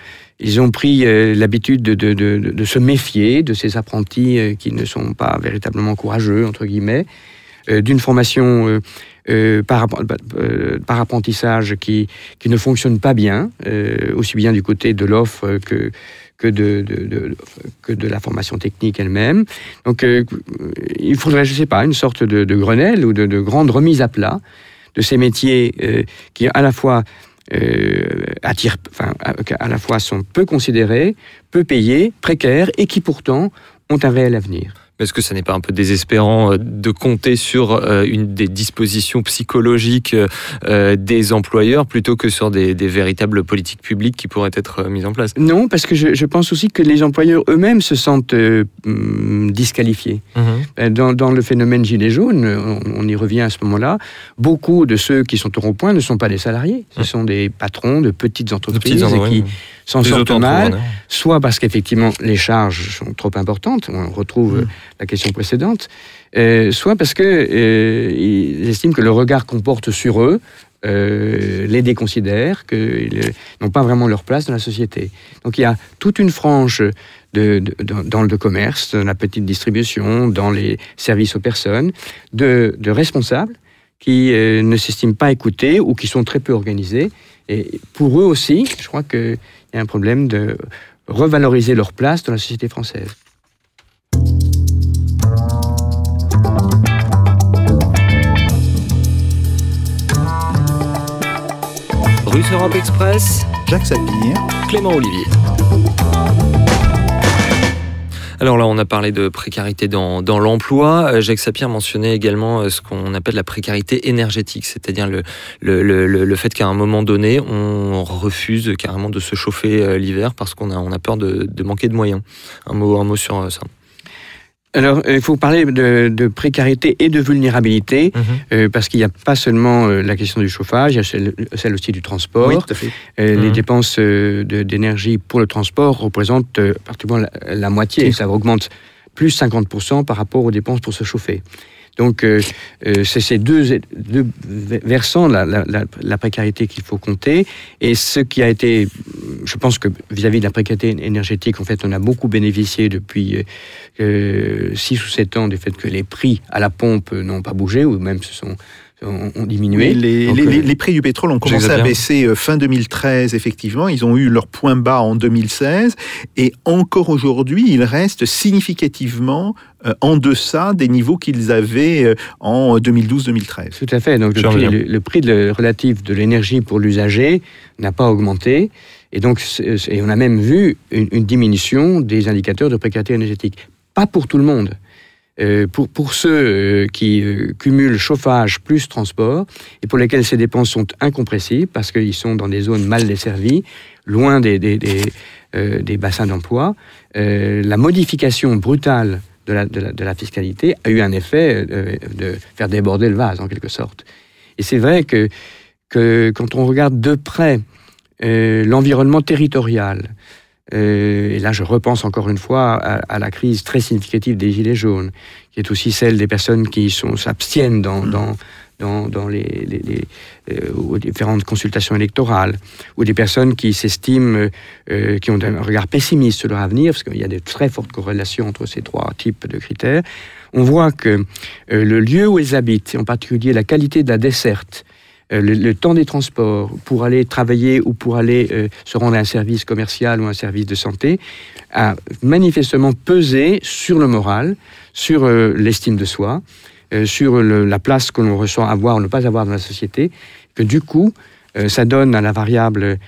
ils ont pris euh, l'habitude de, se méfier de ces apprentis euh, qui ne sont pas véritablement courageux, entre guillemets, euh, d'une formation euh, par, apprentissage qui, ne fonctionne pas bien, aussi bien du côté de l'offre que, de, la formation technique elle-même. Donc il faudrait, je ne sais pas, une sorte de, Grenelle ou de, de grande remise à plat de ces métiers qui à la fois euh, enfin, à, à la fois sont peu considérés, peu payés, précaires et qui pourtant ont un réel avenir. Est-ce que ça n'est pas un peu désespérant euh, de compter sur euh, une des dispositions psychologiques euh, des employeurs plutôt que sur des, des véritables politiques publiques qui pourraient être mises en place? Non, parce que je, je pense aussi que les employeurs eux-mêmes se sentent euh, hum, disqualifiés. Euh, Dans, dans le phénomène gilet jaune, on, on y revient à ce moment-là, beaucoup de ceux qui sont au rond-point ne sont pas des salariés, ce sont des patrons de petites De entreprises petites endroits, qui oui. S'en sortent mal, auto-entrepreneurs. soit parce qu'effectivement les charges sont trop importantes, on retrouve Mm. la question précédente, euh, soit parce que euh, estiment que le regard qu'on porte sur eux euh, les déconsidère, qu'ils euh, n'ont pas vraiment leur place dans la société. Donc il y a toute une frange de, de- dans, dans le commerce, dans la petite distribution, dans les services aux personnes, de, de responsables qui euh, ne s'estiment pas écoutés ou qui sont très peu organisés. Et pour eux aussi, je crois qu'il a un problème de revaloriser leur place dans la société française. Russe Europe Express, Jacques Sapir. Clément Olivier. Alors là, on a parlé de précarité dans, l'emploi. Euh, Jacques Sapir mentionnait également euh, ce qu'on appelle la précarité énergétique, c'est-à-dire le, le, le, le fait qu'à un moment donné, on refuse carrément de se chauffer euh, l'hiver parce qu'on a, peur de, manquer de moyens. Un mot, sur ça. Alors, il faut parler de, de précarité et de vulnérabilité, Mhm. euh, parce qu'il n'y a pas seulement euh, la question du chauffage, il y a celle, celle aussi du transport. Oui, tout à fait. Euh, Les Mhm. dépenses euh, d'énergie pour le transport représentent euh, pratiquement la, la moitié. Ça augmente plus 50% par rapport aux dépenses pour se chauffer. Donc, euh, euh, c'est ces deux, versants, la, la, précarité qu'il faut compter. Et ce qui a été, je pense que vis-à-vis de la précarité énergétique, en fait, on a beaucoup bénéficié depuis 6 ou 7 ans du fait que les prix à la pompe n'ont pas bougé, ou même se sont ont, ont diminué. Oui, les, Donc, les- euh, les- les prix du pétrole ont commencé à baisser euh, fin 2013, effectivement. Ils ont eu leur point bas en 2016. Et encore aujourd'hui, ils restent significativement euh, en deçà des niveaux qu'ils avaient en 2012-2013. Tout à fait. Donc, le prix, reviens. le, le prix de- relatif de l'énergie pour l'usager n'a pas augmenté. Et donc, et on a même vu une, une diminution des indicateurs de précarité énergétique. Pas pour tout le monde. Euh, pour, ceux euh, qui euh, cumulent chauffage plus transport et pour lesquels ces dépenses sont incompressibles parce qu'ils sont dans des zones mal desservies, loin des, des, bassins d'emploi, la modification brutale de la, fiscalité a eu un effet de faire déborder le vase en quelque sorte. Et c'est vrai que, que quand on regarde de près l'environnement territorial, et là je repense encore une fois à, à la crise très significative des Gilets jaunes, qui est aussi celle des personnes qui s'abstiennent dans, dans, dans, dans les, les- les, euh, aux différentes consultations électorales, ou des personnes qui s'estiment, euh, euh, qui ont un regard pessimiste sur leur avenir, parce qu'il y a de très fortes corrélations entre ces trois types de critères, on voit que euh, le lieu où ils habitent, et en particulier la qualité de la desserte, euh, le, le temps des transports pour aller travailler ou pour aller euh, se rendre à un service commercial ou un service de santé, a manifestement pesé sur le moral, sur euh, l'estime de soi, euh, sur le- la place que l'on ressent avoir ou ne pas avoir dans la société, que du coup, euh, ça donne à la variable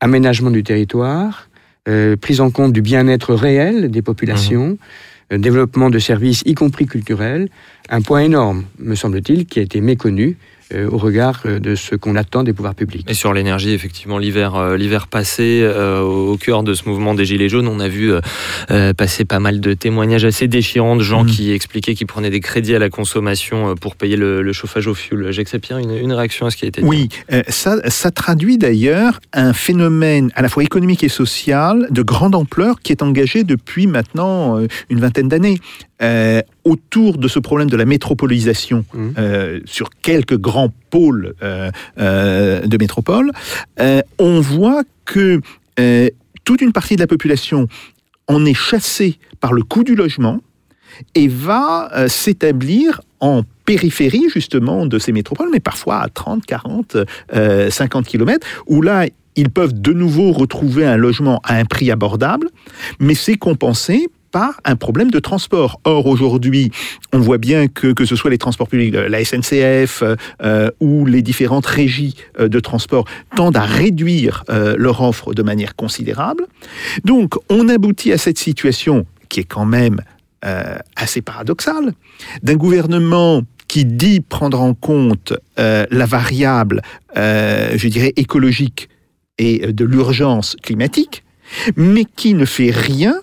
aménagement du territoire, euh, prise en compte du bien-être réel des populations, euh, développement de services, y compris culturels, un point énorme, me semble-t-il, qui a été méconnu euh, au regard euh, de ce qu'on attend des pouvoirs publics. Et sur l'énergie, effectivement, l'hiver, euh, l'hiver passé, euh, au cœur de ce mouvement des Gilets jaunes, on a vu euh, euh, passer pas mal de témoignages assez déchirants de gens Mhm. qui expliquaient qu'ils prenaient des crédits à la consommation euh, pour payer le, le chauffage au fioul. Jacques Sapir, une, une réaction à ce qui a été dit Oui, euh, ça, ça traduit d'ailleurs un phénomène à la fois économique et social de grande ampleur qui est engagé depuis maintenant euh, une vingtaine d'années. Euh, autour de ce problème de la métropolisation Mhm. euh, sur quelques grands pôles euh, de métropole, on voit que toute une partie de la population en est chassée par le coût du logement et va s'établir en périphérie justement de ces métropoles, mais parfois à 30, 40, euh, 50 kilomètres, où là, ils peuvent de nouveau retrouver un logement à un prix abordable, mais c'est compensé un problème de transport. Or, aujourd'hui, on voit bien que, que ce soit les transports publics, la SNCF euh, ou les différentes régies euh, de transport tendent à réduire euh, leur offre de manière considérable. Donc, on aboutit à cette situation qui est quand même euh, assez paradoxale, d'un gouvernement qui dit prendre en compte euh, la variable, euh, je dirais, écologique et de l'urgence climatique, mais qui ne fait rien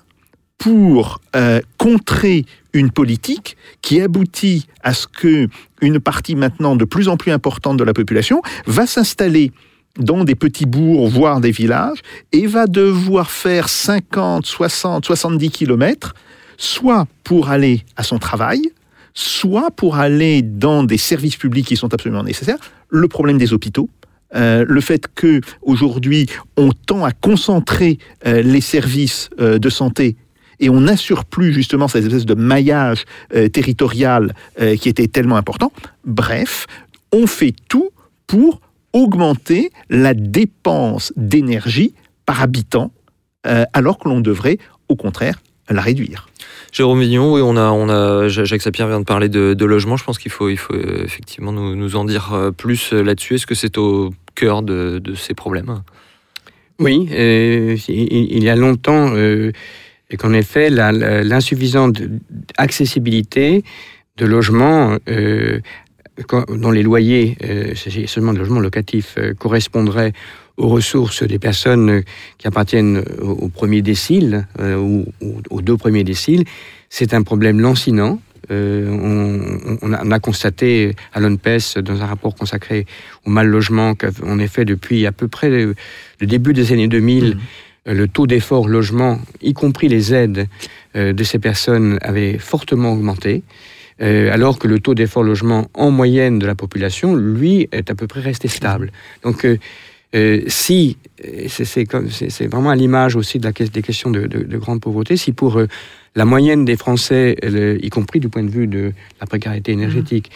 pour euh, contrer une politique qui aboutit à ce que une partie maintenant de plus en plus importante de la population va s'installer dans des petits bourgs, voire des villages, et va devoir faire 50, 60, 70 kilomètres, soit pour aller à son travail, soit pour aller dans des services publics qui sont absolument nécessaires. Le problème des hôpitaux, euh, le fait que aujourd'hui on tend à concentrer euh, les services de santé et on n'assure plus justement cette espèce de maillage euh, territorial euh, qui était tellement important. Bref, on fait tout pour augmenter la dépense d'énergie par habitant, euh, alors que l'on devrait au contraire la réduire. Jérôme Vignon, oui, on a, on a, Jacques Sapir vient de parler de, de logement. Je pense qu'il faut, il faut effectivement nous, nous en dire plus là-dessus. Est-ce que c'est au cœur de, de ces problèmes? Oui, euh, il, il y a longtemps, euh, et qu'en effet, l'insuffisante accessibilité de logements euh, dont les loyers, euh, seulement de logements locatifs, euh, correspondraient aux ressources des personnes qui appartiennent au, premier décile ou, aux deux premiers déciles, c'est un problème lancinant. On, on a, on a constaté à l'ONPES, dans un rapport consacré au mal logement, qu'en effet, depuis à peu près le, début des années 2000, euh, le taux d'effort logement, y compris les aides euh, de ces personnes, avait fortement augmenté. Euh, alors que le taux d'effort logement en moyenne de la population, lui, est à peu près resté stable. Donc, euh, euh, si, c'est- vraiment à l'image aussi de la, des questions de, de- de grande pauvreté, si pour euh, la moyenne des Français, y compris du point de vue de la précarité énergétique,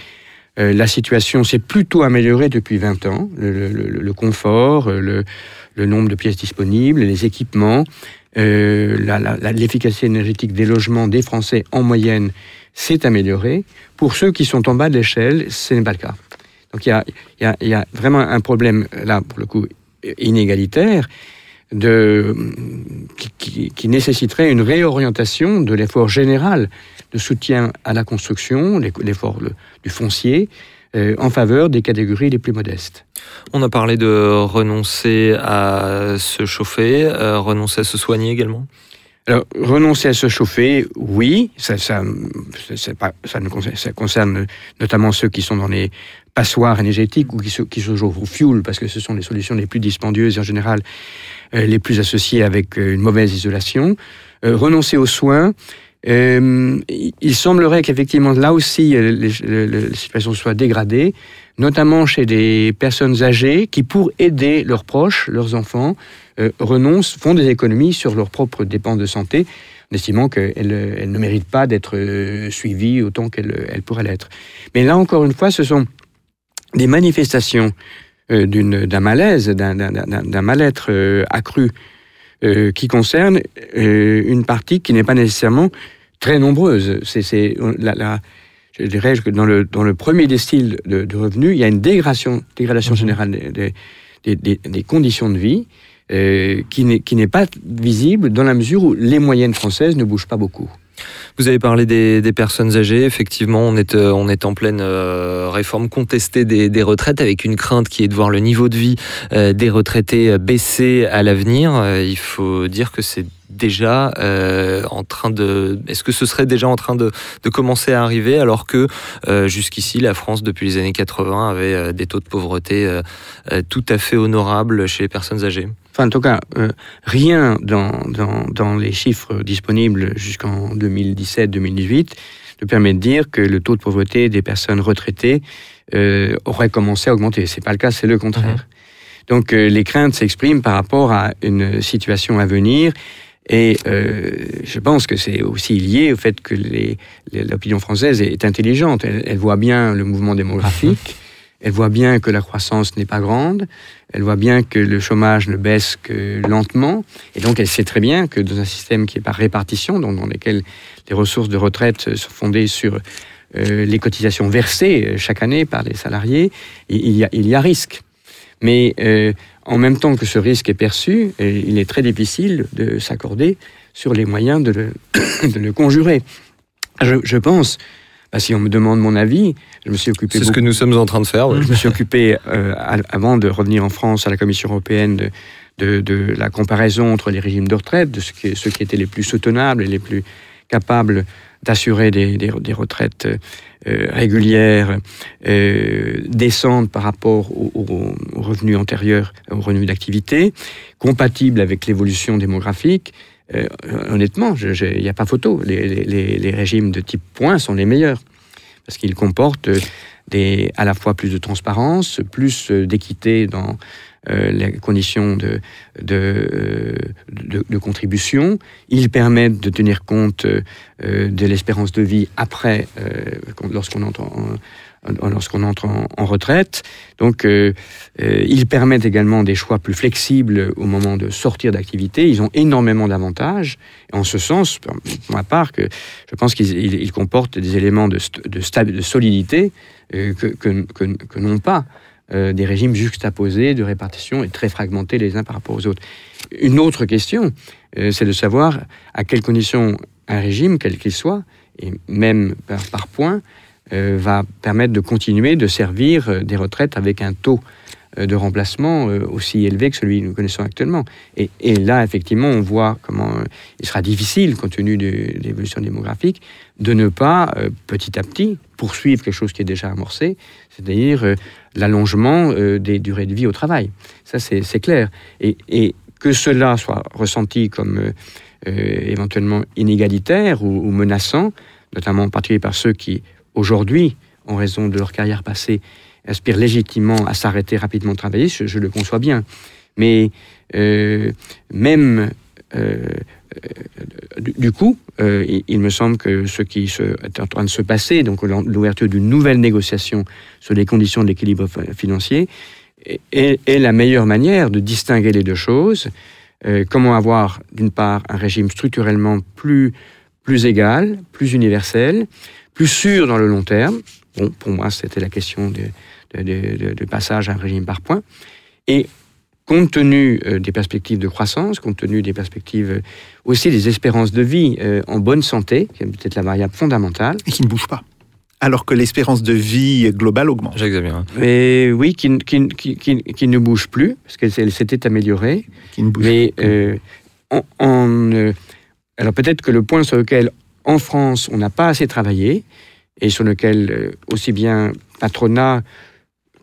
euh, la situation s'est plutôt améliorée depuis 20 ans. Le, le- le- le confort, le, le nombre de pièces disponibles, les équipements, euh, l'efficacité énergétique des logements des Français en moyenne s'est améliorée. Pour ceux qui sont en bas de l'échelle, ce n'est pas le cas. Donc il y y y a vraiment un problème, là, pour le coup, inégalitaire, de, qui, nécessiterait une réorientation de l'effort général de soutien à la construction, l'e- l'effort le- du foncier, en faveur des catégories les plus modestes. On a parlé de renoncer à se chauffer, euh, renoncer à se soigner également? Alors, renoncer à se chauffer, oui, ça, ça, c'est pas, ça, ne concerne, ça concerne notamment ceux qui sont dans les passoires énergétiques ou qui se, qui se chauffent au fioul, parce que ce sont les solutions les plus dispendieuses et en général euh, les plus associées avec euh, une mauvaise isolation. Euh, renoncer aux soins, euh, il semblerait qu'effectivement là aussi euh, les situations soient dégradées, notamment chez des personnes âgées qui, pour aider leurs proches, leurs enfants, euh, renoncent, font des économies sur leurs propres dépenses de santé, en estimant qu'elles elles ne méritent pas d'être suivies autant qu'elles elles pourraient l'être. Mais là, encore une fois, ce sont des manifestations d'un malaise, d'un- mal-être accru qui concerne une partie qui n'est pas nécessairement très nombreuse. C'est la, la- je dirais que dans le, dans le premier décile de, de revenus, il y a une dégradation, dégradation générale des, des- des- des- des conditions de vie euh, qui n'est qui n'est pas visible dans la mesure où les moyennes françaises ne bougent pas beaucoup. Vous avez parlé des, des personnes âgées. Effectivement, on est, euh, on est en pleine euh, réforme contestée des, des retraites avec une crainte qui est de voir le niveau de vie euh, des retraités baisser à l'avenir. Euh, il faut dire que c'est déjà euh, en train de... Est-ce que ce serait déjà en train de, de commencer à arriver alors que euh, jusqu'ici, la France, depuis les années 80, avait euh, des taux de pauvreté tout à fait honorables chez les personnes âgées? Enfin, en tout cas, rien dans, dans, dans les chiffres disponibles jusqu'en 2017-2018 ne permet de dire que le taux de pauvreté des personnes retraitées aurait commencé à augmenter. C'est pas le cas, c'est le contraire. Donc, euh, les craintes s'expriment par rapport à une situation à venir. Et euh, je pense que c'est aussi lié au fait que l'opinion française est intelligente. Elle, elle voit bien le mouvement démographique. Elle voit bien que la croissance n'est pas grande. Elle voit bien que le chômage ne baisse que lentement. Et donc, elle sait très bien que dans un système qui est par répartition, donc dans lequel les ressources de retraite sont fondées sur euh, les cotisations versées euh, chaque année par les salariés, il y a, il y a risque. Mais euh, en même temps que ce risque est perçu, euh, il est très difficile de s'accorder sur les moyens de le, de le conjurer. Je, je pense, bah, si on me demande mon avis, je me suis occupé C'est ce que nous sommes en train de faire. ouais. je me suis occupé, euh, avant de revenir en France, à la Commission européenne de, de- de la comparaison entre les régimes de retraite, de ce qui, ceux qui étaient les plus soutenables et les plus capables d'assurer des, des- retraites euh, régulières, euh, décentes par rapport aux, revenus antérieurs, aux revenus d'activité, compatibles avec l'évolution démographique. Euh, honnêtement, il n'y a pas photo. Les- les- les régimes de type point sont les meilleurs parce qu'ils comportent euh, des, à la fois plus de transparence, plus euh, d'équité dans euh, les conditions de, de, euh, de- de contribution. Ils permettent de tenir compte euh, de l'espérance de vie après, euh, lorsqu'on entre en, en- lorsqu'on entre en, retraite. Donc, euh, euh, ils permettent également des choix plus flexibles au moment de sortir d'activité. Ils ont énormément d'avantages. En ce sens, pour ma part, que je pense qu'ils ils- ils comportent des éléments de, de, solidité euh, que, que, n'ont pas des régimes juxtaposés de répartition et très fragmentés les uns par rapport aux autres. Une autre question, c'est de savoir à quelles conditions un régime, quel qu'il soit, et même par, point, va permettre de continuer de servir euh, des retraites avec un taux euh, de remplacement euh, aussi élevé que celui que nous connaissons actuellement. Et, là, effectivement, on voit comment euh, il sera difficile, compte tenu de, l'évolution démographique, de ne pas, euh, petit à petit, poursuivre quelque chose qui est déjà amorcé, c'est-à-dire euh, l'allongement euh, des durées de vie au travail. Ça, c'est clair. Et, que cela soit ressenti comme euh, euh, éventuellement inégalitaire ou, ou menaçant, notamment en particulier par ceux qui, aujourd'hui, en raison de leur carrière passée, aspirent légitimement à s'arrêter rapidement de travailler, je, le conçois bien. Mais euh, même euh, euh, du, coup, il, me semble que ce qui est en train de se passer, donc l'ouverture d'une nouvelle négociation sur les conditions de l'équilibre fi- financier, est, la meilleure manière de distinguer les deux choses. Comment avoir, d'une part, un régime structurellement plus égal, plus universel, plus sûr dans le long terme. Bon, pour moi, c'était la question de, de, de- de- de passage à un régime par points. Et compte tenu euh, des perspectives de croissance, compte tenu des perspectives euh, aussi des espérances de vie euh, en bonne santé, qui est peut-être la variable fondamentale, Et qui ne bouge pas. Alors que l'espérance de vie globale augmente. Xavier. hein. mais oui, qui, qui, qui, qui- qui ne bouge plus, parce qu'elle s'était améliorée. Qui ne bouge Mais euh, en, en, euh, alors peut-être que le point sur lequel, en France, on n'a pas assez travaillé, et sur lequel euh, aussi bien patronat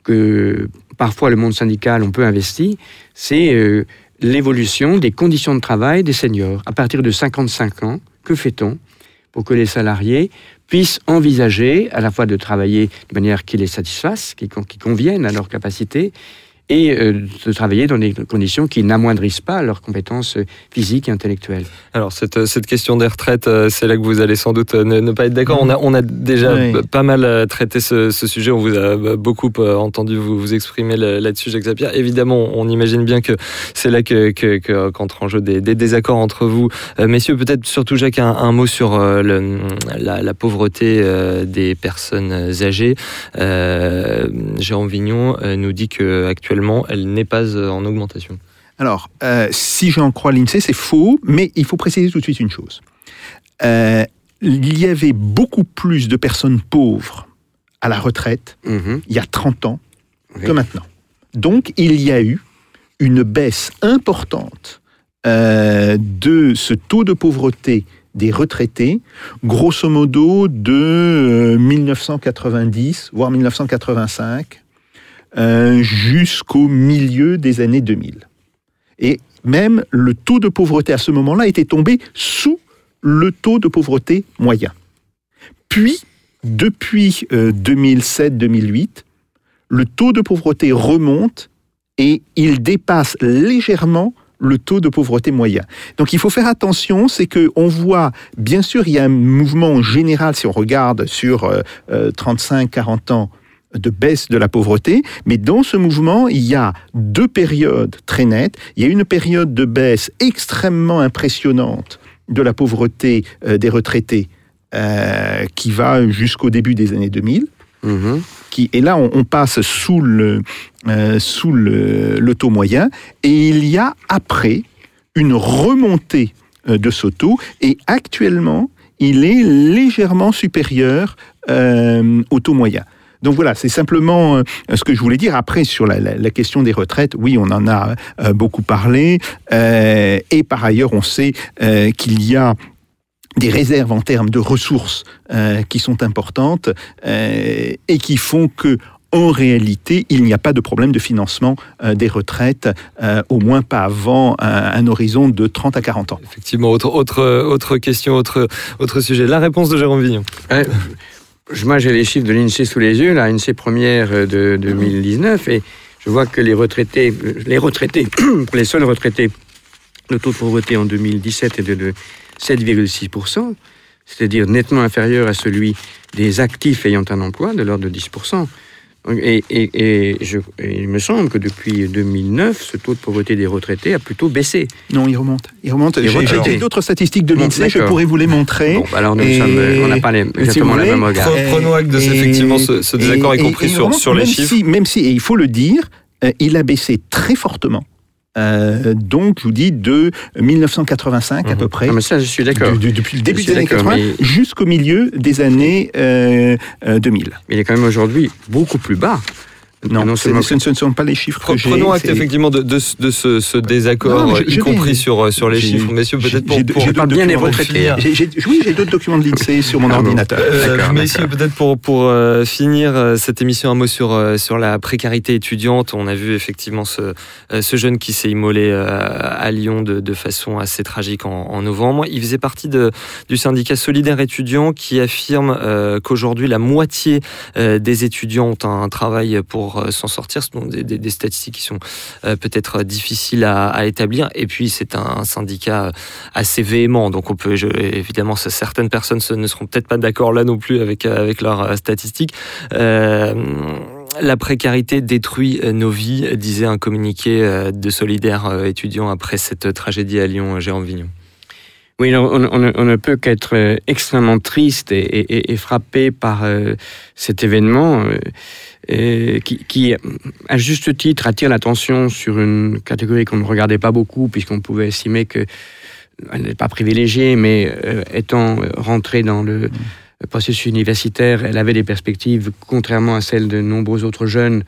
que parfois le monde syndical on peut investir, c'est euh, l'évolution des conditions de travail des seniors. À partir de 55 ans, que fait-on pour que les salariés puissent envisager à la fois de travailler de manière qui les satisfasse, qui, con- qui convienne à leurs capacités, et euh, de travailler dans des conditions qui n'amoindrissent pas leurs compétences euh, physiques et intellectuelles. Alors cette, cette question des retraites, euh, c'est là que vous allez sans doute euh, ne, ne pas être d'accord. On a, on a déjà Oui. pas mal euh, traité ce, ce sujet. On vous a euh, beaucoup euh, entendu vous, vous exprimer là- là-dessus, Jacques Zapier. Évidemment, on imagine bien que c'est là que, que, en jeu des, des désaccords entre vous. Euh, messieurs, peut-être surtout Jacques, un, un mot sur euh, le- la, la pauvreté euh, des personnes âgées. Euh, Jérôme Vignon euh, nous dit que actuellement, elle n'est pas euh, en augmentation. Alors, euh, si j'en crois l'INSEE, c'est faux, mais il faut préciser tout de suite une chose. Euh, il y avait beaucoup plus de personnes pauvres à la retraite Mhm. il y a 30 ans Oui. que maintenant. Donc, il y a eu une baisse importante euh, de ce taux de pauvreté des retraités, grosso modo de euh, 1990, voire 1985, euh, jusqu'au milieu des années 2000. Et même le taux de pauvreté à ce moment-là était tombé sous le taux de pauvreté moyen. Puis, depuis euh, 2007-2008, le taux de pauvreté remonte et il dépasse légèrement le taux de pauvreté moyen. Donc il faut faire attention, c'est que on voit, bien sûr, il y a un mouvement général si on regarde sur euh, euh, 35-40 ans de baisse de la pauvreté, mais dans ce mouvement, il y a deux périodes très nettes. Il y a une période de baisse extrêmement impressionnante de la pauvreté euh, des retraités euh, qui va jusqu'au début des années 2000 Mhm. qui, et là on, on passe sous le, euh, sous le, le taux moyen, et il y a après une remontée de ce taux, et actuellement il est légèrement supérieur euh, au taux moyen. Donc voilà, c'est simplement euh, ce que je voulais dire. Après, sur la, la- la question des retraites, oui, on en a euh, beaucoup parlé. euh, et par ailleurs, on sait euh, qu'il y a des réserves en termes de ressources euh, qui sont importantes euh, et qui font que en réalité, il n'y a pas de problème de financement euh, des retraites, euh, au moins pas avant un, un horizon de 30 à 40 ans. Effectivement, autre, autre, autre question, autre, autre sujet. La réponse de Jérôme Vignon. Ouais, moi, j'ai les chiffres de l'INSEE sous les yeux, l'INSEE première euh, de 2019, et je vois que les retraités, euh, les retraités, les seuls retraités, le taux de pauvreté en 2017 est de 7,6%, c'est-à-dire nettement inférieur à celui des actifs ayant un emploi, de l'ordre de 10%. Et, et- et je- et il me semble que depuis 2009, ce taux de pauvreté des retraités a plutôt baissé. Non, il remonte. Il remonte. Il J'ai d'autres statistiques de l'INSEE, je pourrais vous les montrer. Bon, bah alors nous Et- sommes, on n'a pas les, si exactement la voulez, même regard. Pre- Prenons acte de effectivement ce, ce désaccord, et- y compris et- et sur, les même chiffres. Si, même si, et il faut le dire, euh, il a baissé très fortement. Euh, donc, je vous dis, de 1985 à Mhm. peu près. Non, mais ça, je suis d'accord. depuis le début des années d'accord, 80 mais- jusqu'au milieu des années euh, euh, 2000. Mais il est quand même aujourd'hui beaucoup plus bas. Non, non ce, ne sont pas les chiffres Pre- que j'ai. Prenons acte effectivement de, de ce- de ce, ce désaccord, Non, je- euh, y je vais- compris sur, euh, sur les chiffres. Messieurs, peut-être pour, pour- d'autres bien de retraités. oui, j'ai d'autres documents de l'INSEE sur mon Ah bon. ordinateur. Euh, messieurs, peut-être pour, pour euh, finir euh, cette émission, un mot sur, euh, sur la précarité étudiante. On a vu effectivement ce, euh, ce jeune qui s'est immolé euh, à Lyon de, de façon assez tragique en, en novembre. Il faisait partie de, du syndicat Solidaire étudiant qui affirme euh, qu'aujourd'hui la moitié euh, des étudiants ont un travail pour euh, s'en sortir. Ce sont des, statistiques qui sont euh, peut-être difficiles à, établir. Et puis c'est un syndicat assez véhément. Donc on peut évidemment certaines personnes ne seront peut-être pas d'accord là non plus avec euh, avec leurs euh, statistiques. Euh, la précarité détruit euh, nos vies, disait un communiqué euh, de solidaires euh, étudiants après cette tragédie à Lyon, euh, Jérôme Vignon. Oui, on, ne- peut qu'être euh, extrêmement triste et, frappé par euh, cet événement qui, à juste titre, attire l'attention sur une catégorie qu'on ne regardait pas beaucoup, puisqu'on pouvait estimer que elle n'est pas privilégiée, mais euh, étant rentrée dans le processus universitaire, elle avait des perspectives, contrairement à celles de nombreux autres jeunes,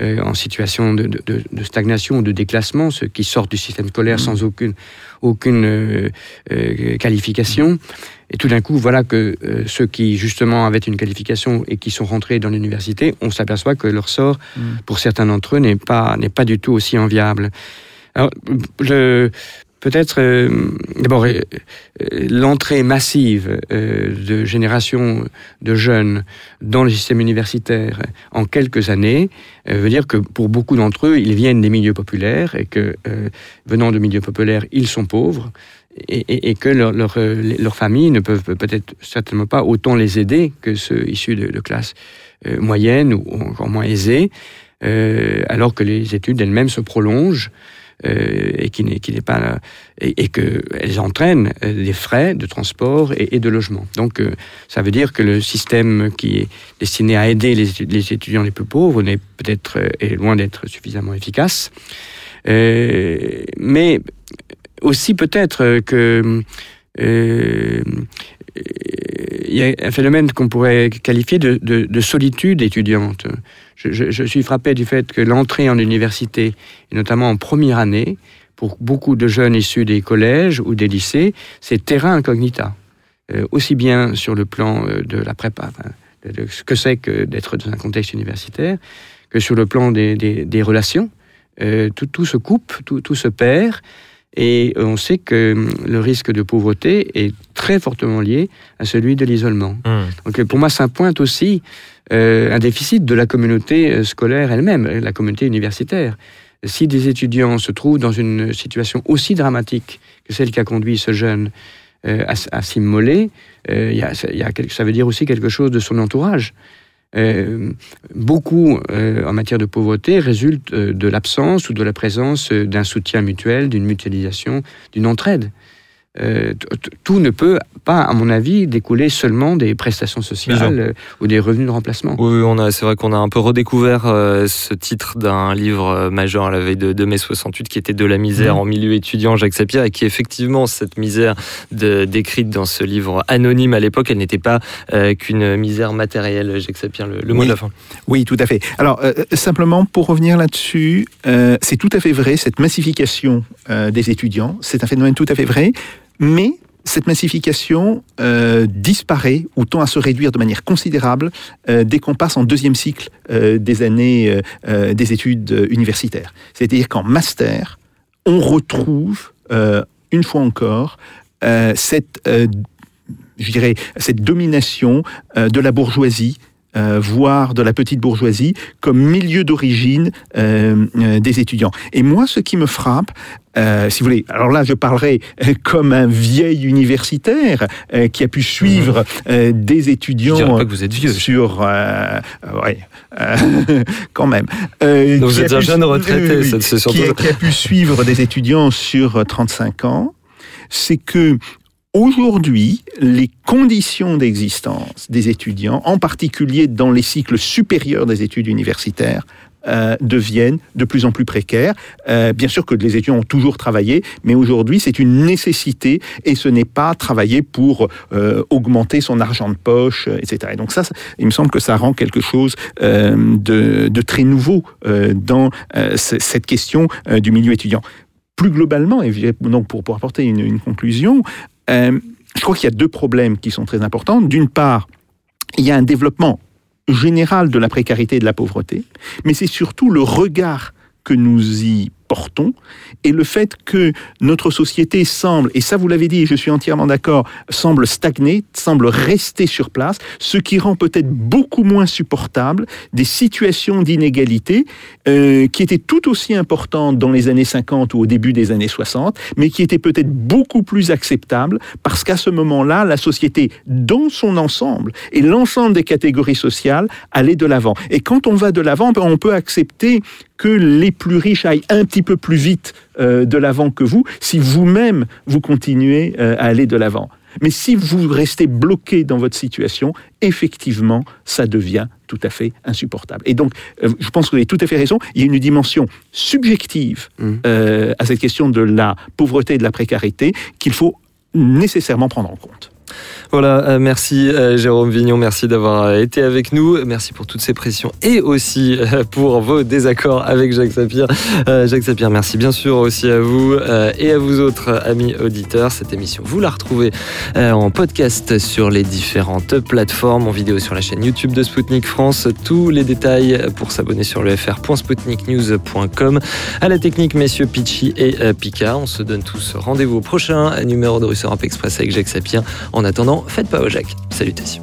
euh, en situation de, de- de- de stagnation ou de déclassement, ceux qui sortent du système scolaire sans aucune, aucune euh, euh, qualification. Et tout d'un coup, voilà que ceux qui justement avaient une qualification et qui sont rentrés dans l'université, on s'aperçoit que leur sort, pour certains d'entre eux, n'est pas, n'est pas du tout aussi enviable. Alors, je, peut-être, euh, d'abord, euh, euh, l'entrée massive de générations de jeunes dans le système universitaire en quelques années veut dire que pour beaucoup d'entre eux, ils viennent des milieux populaires et que, venant de milieux populaires, ils sont pauvres et, que leurs familles ne peuvent peut-être certainement pas autant les aider que ceux issus de, classes moyennes ou encore moins aisées, alors que les études elles-mêmes se prolongent et qui n'est pas et, et que elles entraînent euh, des frais de transport et, et de logement. Donc euh, ça veut dire que le système qui est destiné à aider les, étu- les étudiants les plus pauvres n'est peut-être euh, est loin d'être suffisamment efficace. Euh, mais aussi peut-être que euh, il y a un phénomène qu'on pourrait qualifier de solitude étudiante. Je, je- je suis frappé du fait que l'entrée en université, et notamment en première année, pour beaucoup de jeunes issus des collèges ou des lycées, c'est terrain incognita. Euh, aussi bien sur le plan euh, de la prépa, enfin, de, ce que c'est que d'être dans un contexte universitaire, que sur le plan des, des- des relations. Euh, tout, tout se coupe, tout, tout se perd. Et on sait que hum, le risque de pauvreté est très fortement lié à celui de l'isolement. Donc euh, pour moi, ça pointe aussi euh, un déficit de la communauté euh, scolaire elle-même, euh, la communauté universitaire. Si des étudiants se trouvent dans une situation aussi dramatique que celle qui a conduit ce jeune à, s'immoler, ça- veut dire aussi quelque chose de son entourage. Beaucoup en matière de pauvreté résulte de l'absence ou de la présence d'un soutien mutuel, d'une mutualisation, d'une entraide. Euh, tout ne peut pas, à mon avis, découler seulement des prestations sociales euh, ou des revenus de remplacement. Oui, on a, c'est vrai qu'on a un peu redécouvert euh, ce titre d'un livre majeur à la veille de, de mai 68 qui était De la misère Mhm. en milieu étudiant, Jacques Sapir, et qui effectivement, cette misère de- décrite dans ce livre anonyme à l'époque, elle n'était pas euh, qu'une misère matérielle, Jacques Sapir, le, le mot Oui. de la fin. Oui, tout à fait. Alors, euh, simplement pour revenir là-dessus, euh, c'est tout à fait vrai, cette massification euh, des étudiants, c'est un phénomène tout à fait vrai, mais cette massification euh, disparaît ou tend à se réduire de manière considérable euh, dès qu'on passe en deuxième cycle euh, des années des études universitaires. C'est-à-dire qu'en master, on retrouve, une fois encore, cette, domination de la bourgeoisie euh, voire de la petite bourgeoisie, comme milieu d'origine euh, euh, des étudiants. Et moi, ce qui me frappe, euh, si vous voulez, alors là, je parlerai euh, comme un vieil universitaire euh, qui a pu suivre euh, des Je étudiants pas que vous êtes vieux. sur, euh, ouais, euh, quand même. Euh, Donc vous êtes un jeune retraité, c'est- qui, a, ça. qui a pu suivre des étudiants sur euh, 35 ans, c'est que Aujourd'hui, les conditions d'existence des étudiants, en particulier dans les cycles supérieurs des études universitaires, euh, deviennent de plus en plus précaires. Euh, bien sûr que les étudiants ont toujours travaillé, mais aujourd'hui c'est une nécessité et ce n'est pas travailler pour euh, augmenter son argent de poche, etc. Et donc ça, il me semble que ça rend quelque chose de, très nouveau dans cette question du milieu étudiant. Plus globalement, et donc pour, apporter une conclusion, euh, je crois qu'il y a deux problèmes qui sont très importants. D'une part, il y a un développement général de la précarité et de la pauvreté, mais c'est surtout le regard que nous y portons et le fait que notre société semble, et ça vous l'avez dit je suis entièrement d'accord, semble stagner, semble rester sur place, ce qui rend peut-être beaucoup moins supportable des situations d'inégalité euh, qui étaient tout aussi importantes dans les années 50 ou au début des années 60, mais qui étaient peut-être beaucoup plus acceptables parce qu'à ce moment-là, la société dans son ensemble et l'ensemble des catégories sociales allaient de l'avant. Et quand on va de l'avant, ben, on peut accepter que les plus riches aillent un petit peu plus vite euh, de l'avant que vous, si vous-même vous continuez euh, à aller de l'avant. Mais si vous restez bloqué dans votre situation, effectivement, ça devient tout à fait insupportable. Et donc, euh, je pense que vous avez tout à fait raison. Il y a une dimension subjective Mm. à cette question de la pauvreté et de la précarité qu'il faut nécessairement prendre en compte. Voilà, euh, merci euh, Jérôme Vignon, merci d'avoir euh, été avec nous, merci pour toutes ces pressions et aussi pour vos désaccords avec Jacques Sapir. Jacques Sapir, merci bien sûr aussi à vous et à vous autres amis auditeurs. Cette émission, vous la retrouvez en podcast sur les différentes plateformes, en vidéo sur la chaîne YouTube de Spoutnik France. Tous les détails pour s'abonner sur le fr.spoutniknews.com. À la technique, messieurs Pitchy et Picard. On se donne tous rendez-vous au prochain numéro de Russe Europe Express avec Jacques Sapir. En attendant, faites pas au Jacques. Salutations.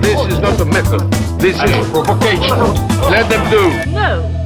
This is not a method. This is a provocation. Let them do. No, no, no.